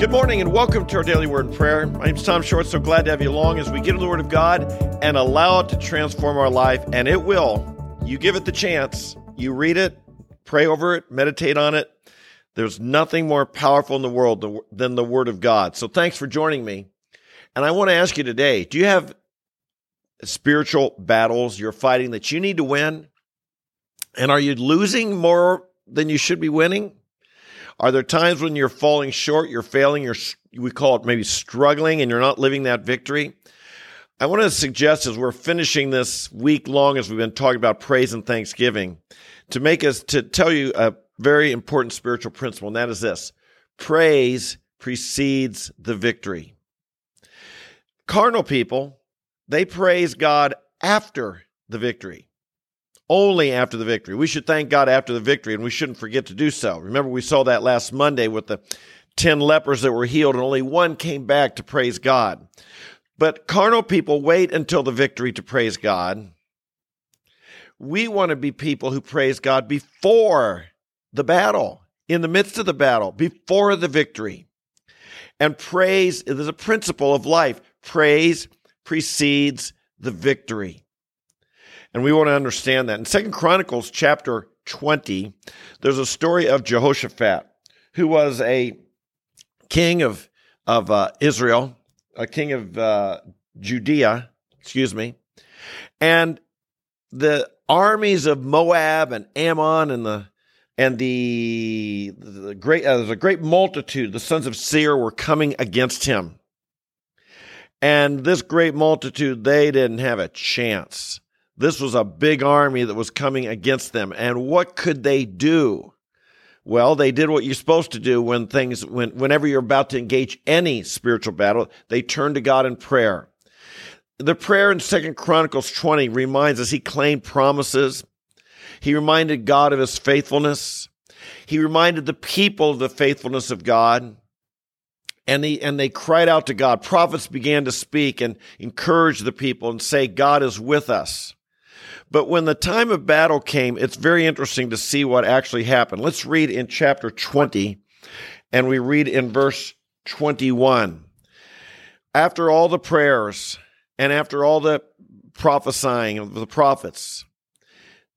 Good morning and welcome to our daily word and prayer. My name is Tom Short. So glad to have you along as we get into the Word of God and allow it to transform our life, and it will. You give it the chance. You read it, pray over it, meditate on it. There's nothing more powerful in the world than the Word of God. So thanks for joining me. And I want to ask you today do you have spiritual battles you're fighting that you need to win? And are you losing more than you should be winning? Are there times when you're falling short, you're failing, you're we call it maybe struggling and you're not living that victory? I want to suggest as we're finishing this week long as we've been talking about praise and thanksgiving to make us to tell you a very important spiritual principle and that is this. Praise precedes the victory. Carnal people, they praise God after the victory only after the victory. We should thank God after the victory, and we shouldn't forget to do so. Remember, we saw that last Monday with the 10 lepers that were healed, and only one came back to praise God. But carnal people wait until the victory to praise God. We want to be people who praise God before the battle, in the midst of the battle, before the victory. And praise is a principle of life. Praise precedes the victory. And we want to understand that. In Second Chronicles chapter 20, there's a story of Jehoshaphat, who was a king of, of uh, Israel, a king of uh, Judea, excuse me. And the armies of Moab and Ammon and the and the, the great uh, there's a great multitude the sons of Seir were coming against him and this great multitude they didn't have a chance this was a big army that was coming against them. And what could they do? Well, they did what you're supposed to do when things, when, whenever you're about to engage any spiritual battle, they turn to God in prayer. The prayer in Second Chronicles 20 reminds us he claimed promises. He reminded God of his faithfulness. He reminded the people of the faithfulness of God. And, he, and they cried out to God. Prophets began to speak and encourage the people and say, God is with us. But when the time of battle came, it's very interesting to see what actually happened. Let's read in chapter 20, and we read in verse 21. After all the prayers and after all the prophesying of the prophets,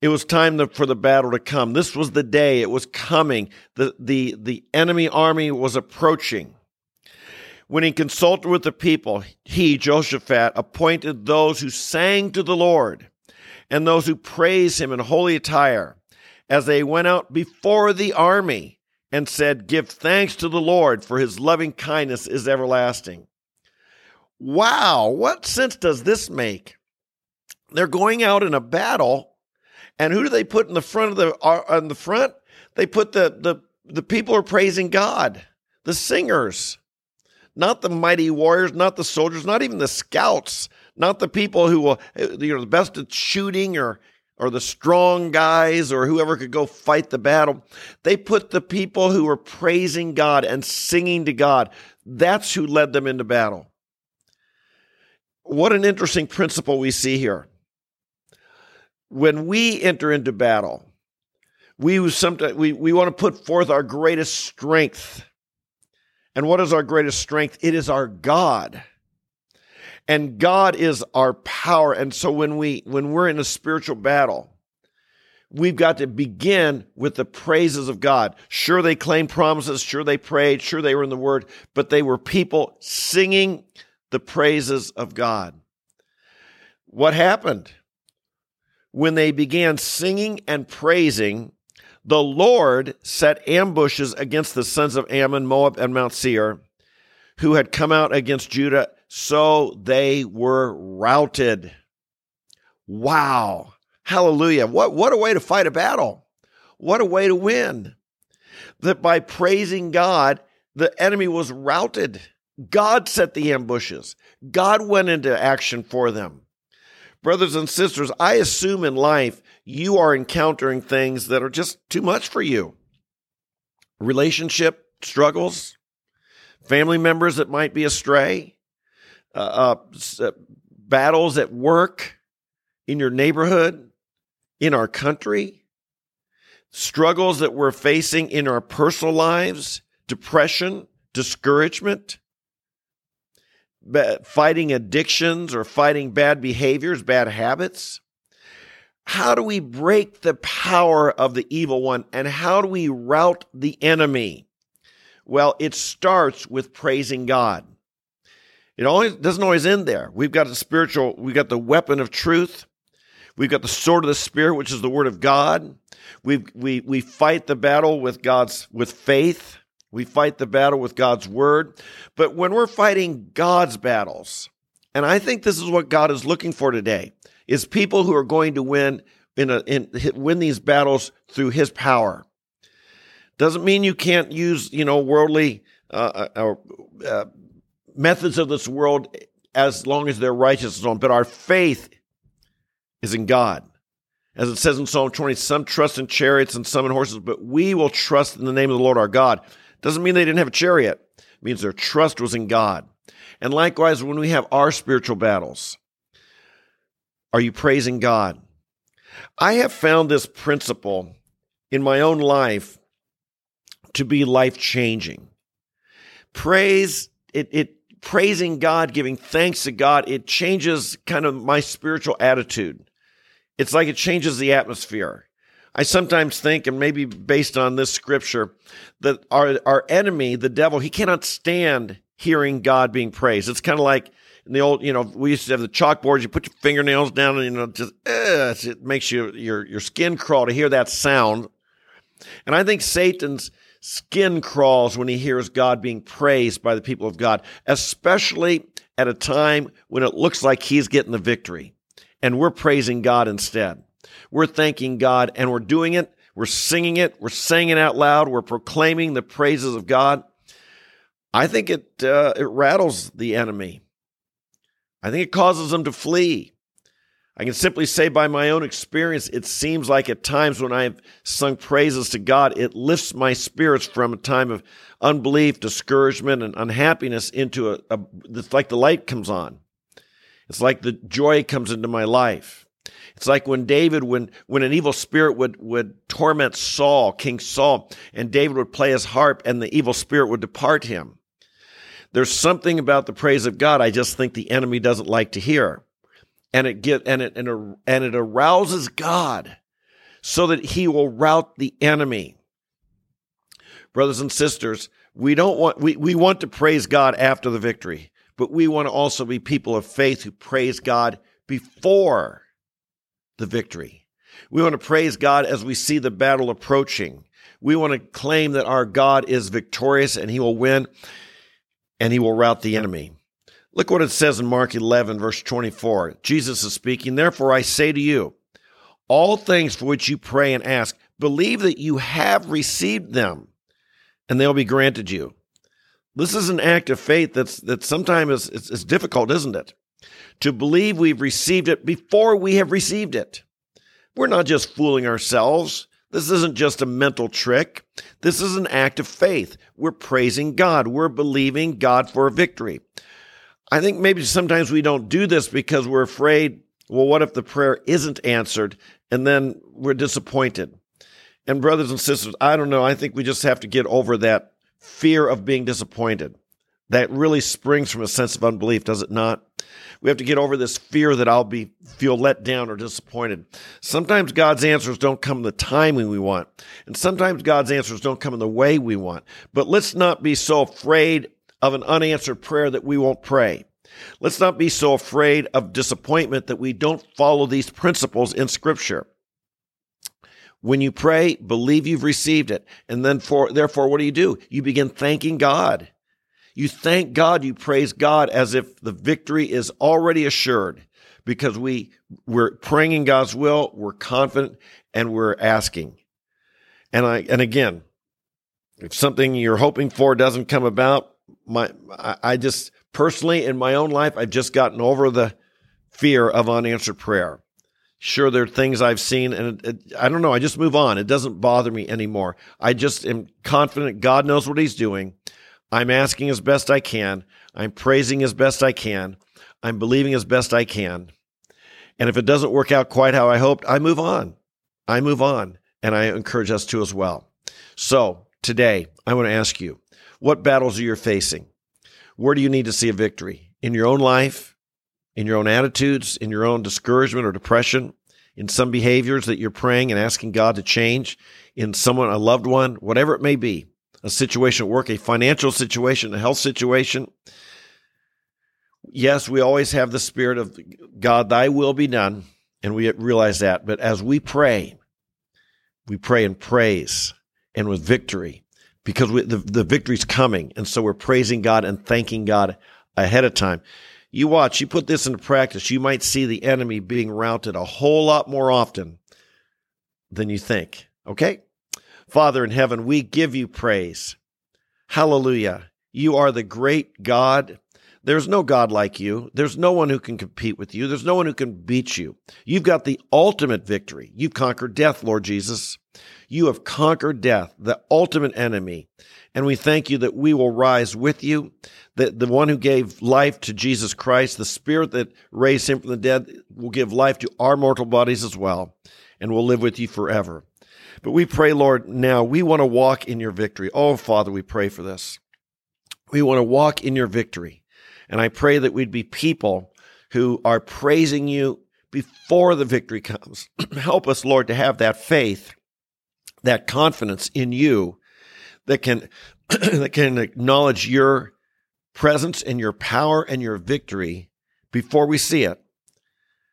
it was time for the battle to come. This was the day. It was coming. The, the, the enemy army was approaching. When he consulted with the people, he, Jehoshaphat, appointed those who sang to the Lord and those who praise him in holy attire as they went out before the army and said, Give thanks to the Lord, for his loving kindness is everlasting. Wow, what sense does this make? They're going out in a battle, and who do they put in the front of the uh, in the front? They put the the the people are praising God, the singers, not the mighty warriors, not the soldiers, not even the scouts not the people who will, you know, the best at shooting or or the strong guys or whoever could go fight the battle. They put the people who were praising God and singing to God. That's who led them into battle. What an interesting principle we see here. When we enter into battle, we sometimes we, we want to put forth our greatest strength. And what is our greatest strength? It is our God. And God is our power. And so when we when we're in a spiritual battle, we've got to begin with the praises of God. Sure, they claimed promises. Sure, they prayed. Sure, they were in the word, but they were people singing the praises of God. What happened? When they began singing and praising, the Lord set ambushes against the sons of Ammon, Moab, and Mount Seir, who had come out against Judah so they were routed. Wow. Hallelujah. What, what a way to fight a battle. What a way to win. That by praising God, the enemy was routed. God set the ambushes. God went into action for them. Brothers and sisters, I assume in life you are encountering things that are just too much for you. Relationship struggles, family members that might be astray, uh, uh, battles at work, in your neighborhood, in our country, struggles that we're facing in our personal lives, depression, discouragement, fighting addictions or fighting bad behaviors, bad habits? How do we break the power of the evil one and how do we rout the enemy? Well, it starts with praising God. It always doesn't always end there. We've got the spiritual, we've got the weapon of truth. We've got the sword of the spirit, which is the word of God. We we we fight the battle with God's with faith. We fight the battle with God's word. But when we're fighting God's battles, and I think this is what God is looking for today, is people who are going to win in a in win these battles through His power. Doesn't mean you can't use you know worldly uh, uh, uh, methods of this world as long as they're righteous and so on. But our faith is in God. As it says in Psalm 20, some trust in chariots and some in horses, but we will trust in the name of the Lord our God. Doesn't mean they didn't have a chariot. It means their trust was in God. And likewise, when we have our spiritual battles, are you praising God? I have found this principle in my own life to be life changing. Praise, it, it praising God, giving thanks to God, it changes kind of my spiritual attitude. It's like it changes the atmosphere. I sometimes think, and maybe based on this scripture, that our, our enemy, the devil, he cannot stand hearing God being praised. It's kind of like in the old, you know, we used to have the chalkboards. You put your fingernails down, and you know, just it makes you your your skin crawl to hear that sound. And I think Satan's skin crawls when he hears God being praised by the people of God, especially at a time when it looks like he's getting the victory and we're praising God instead. We're thanking God and we're doing it. We're singing it. We're saying it out loud. We're proclaiming the praises of God. I think it, uh, it rattles the enemy. I think it causes them to flee. I can simply say by my own experience, it seems like at times when I've sung praises to God, it lifts my spirits from a time of unbelief, discouragement, and unhappiness into a, a it's like the light comes on. It's like the joy comes into my life. It's like when David, when, when an evil spirit would, would torment Saul, King Saul, and David would play his harp and the evil spirit would depart him. There's something about the praise of God I just think the enemy doesn't like to hear and it get and it and it, and it arouses God so that he will rout the enemy. Brothers and sisters, we don't want we, we want to praise God after the victory, but we want to also be people of faith who praise God before the victory. We want to praise God as we see the battle approaching. We want to claim that our God is victorious and he will win and he will rout the enemy. Look what it says in Mark 11, verse 24. Jesus is speaking. Therefore, I say to you, all things for which you pray and ask, believe that you have received them, and they'll be granted you. This is an act of faith that's that sometimes is, is difficult, isn't it? To believe we've received it before we have received it. We're not just fooling ourselves. This isn't just a mental trick. This is an act of faith. We're praising God. We're believing God for a victory. I think maybe sometimes we don't do this because we're afraid, well, what if the prayer isn't answered? And then we're disappointed. And brothers and sisters, I don't know. I think we just have to get over that fear of being disappointed. That really springs from a sense of unbelief, does it not? We have to get over this fear that I'll be feel let down or disappointed. Sometimes God's answers don't come the timing we want, and sometimes God's answers don't come in the way we want. But let's not be so afraid of an unanswered prayer that we won't pray. Let's not be so afraid of disappointment that we don't follow these principles in Scripture. When you pray, believe you've received it. And then for, therefore, what do you do? You begin thanking God. You thank God, you praise God as if the victory is already assured because we, we're praying in God's will, we're confident, and we're asking. And I, and again, if something you're hoping for doesn't come about, my I just personally in my own life I've just gotten over the fear of unanswered prayer. Sure, there are things I've seen, and it, it, I don't know. I just move on. It doesn't bother me anymore. I just am confident God knows what He's doing. I'm asking as best I can. I'm praising as best I can. I'm believing as best I can. And if it doesn't work out quite how I hoped, I move on. I move on. And I encourage us to as well. So today, I want to ask you what battles are you facing? Where do you need to see a victory? In your own life, in your own attitudes, in your own discouragement or depression, in some behaviors that you're praying and asking God to change, in someone, a loved one, whatever it may be, a situation at work, a financial situation, a health situation. Yes, we always have the spirit of God, thy will be done, and we realize that. But as we pray, we pray in praise and with victory because we, the, the victory's coming. And so we're praising God and thanking God ahead of time. You watch, you put this into practice, you might see the enemy being routed a whole lot more often than you think. Okay? Father in heaven, we give you praise. Hallelujah. You are the great God. There's no God like you. There's no one who can compete with you. There's no one who can beat you. You've got the ultimate victory. You've conquered death, Lord Jesus. You have conquered death, the ultimate enemy. And we thank you that we will rise with you, that the one who gave life to Jesus Christ, the spirit that raised him from the dead, will give life to our mortal bodies as well, and will live with you forever. But we pray, Lord, now we want to walk in your victory. Oh, Father, we pray for this. We want to walk in your victory. And I pray that we'd be people who are praising you before the victory comes. Help us, Lord, to have that faith, that confidence in you that can that can acknowledge your presence and your power and your victory before we see it.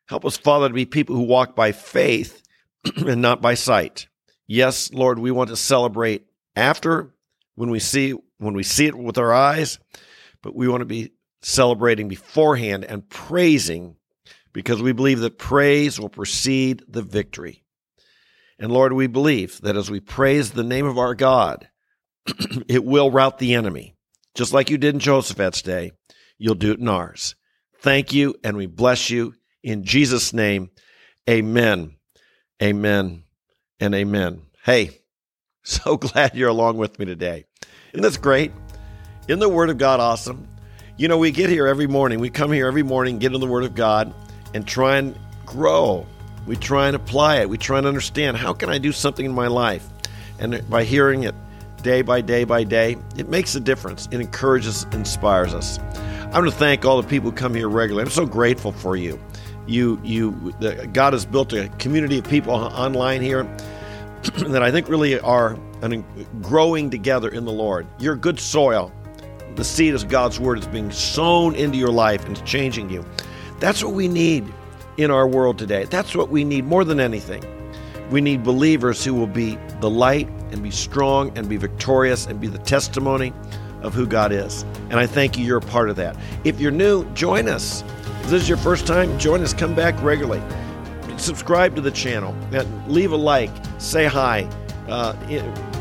Help us, Father, to be people who walk by faith and not by sight. Yes, Lord, we want to celebrate after when we see when we see it with our eyes, but we want to be celebrating beforehand and praising because we believe that praise will precede the victory. And Lord, we believe that as we praise the name of our God, it will rout the enemy. Just like you did in Jehoshaphat's day, you'll do it in ours. Thank you, and we bless you in Jesus' name. Amen. Amen and amen. Hey, so glad you're along with me today. Isn't this great? Isn't the Word of God awesome? You know, we get here every morning. We come here every morning, get in the Word of God, and try and grow. We try and apply it. We try and understand how can I do something in my life? And by hearing it day by day by day, it makes a difference. It encourages, inspires us. I want to thank all the people who come here regularly. I'm so grateful for you. You, you, the, God has built a community of people online here that I think really are an, growing together in the Lord. You're good soil. The seed of God's word is being sown into your life and it's changing you. That's what we need in our world today. That's what we need more than anything. We need believers who will be the light and be strong and be victorious and be the testimony of who God is. And I thank you, you're a part of that. If you're new, join us. If this is your first time, join us. Come back regularly. Subscribe to the channel. Leave a like. Say hi. Uh,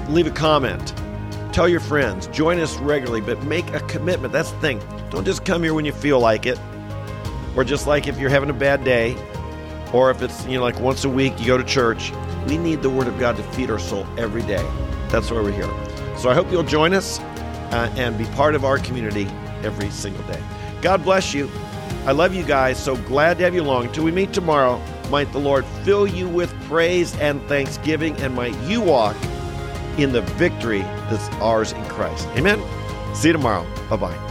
leave a comment. Tell your friends. Join us regularly, but make a commitment. That's the thing. Don't just come here when you feel like it, or just like if you're having a bad day, or if it's you know like once a week you go to church. We need the Word of God to feed our soul every day. That's why we're here. So I hope you'll join us uh, and be part of our community every single day. God bless you. I love you guys. So glad to have you along. Until we meet tomorrow, might the Lord fill you with praise and thanksgiving, and might you walk in the victory that's ours in Christ. Amen. See you tomorrow. Bye bye.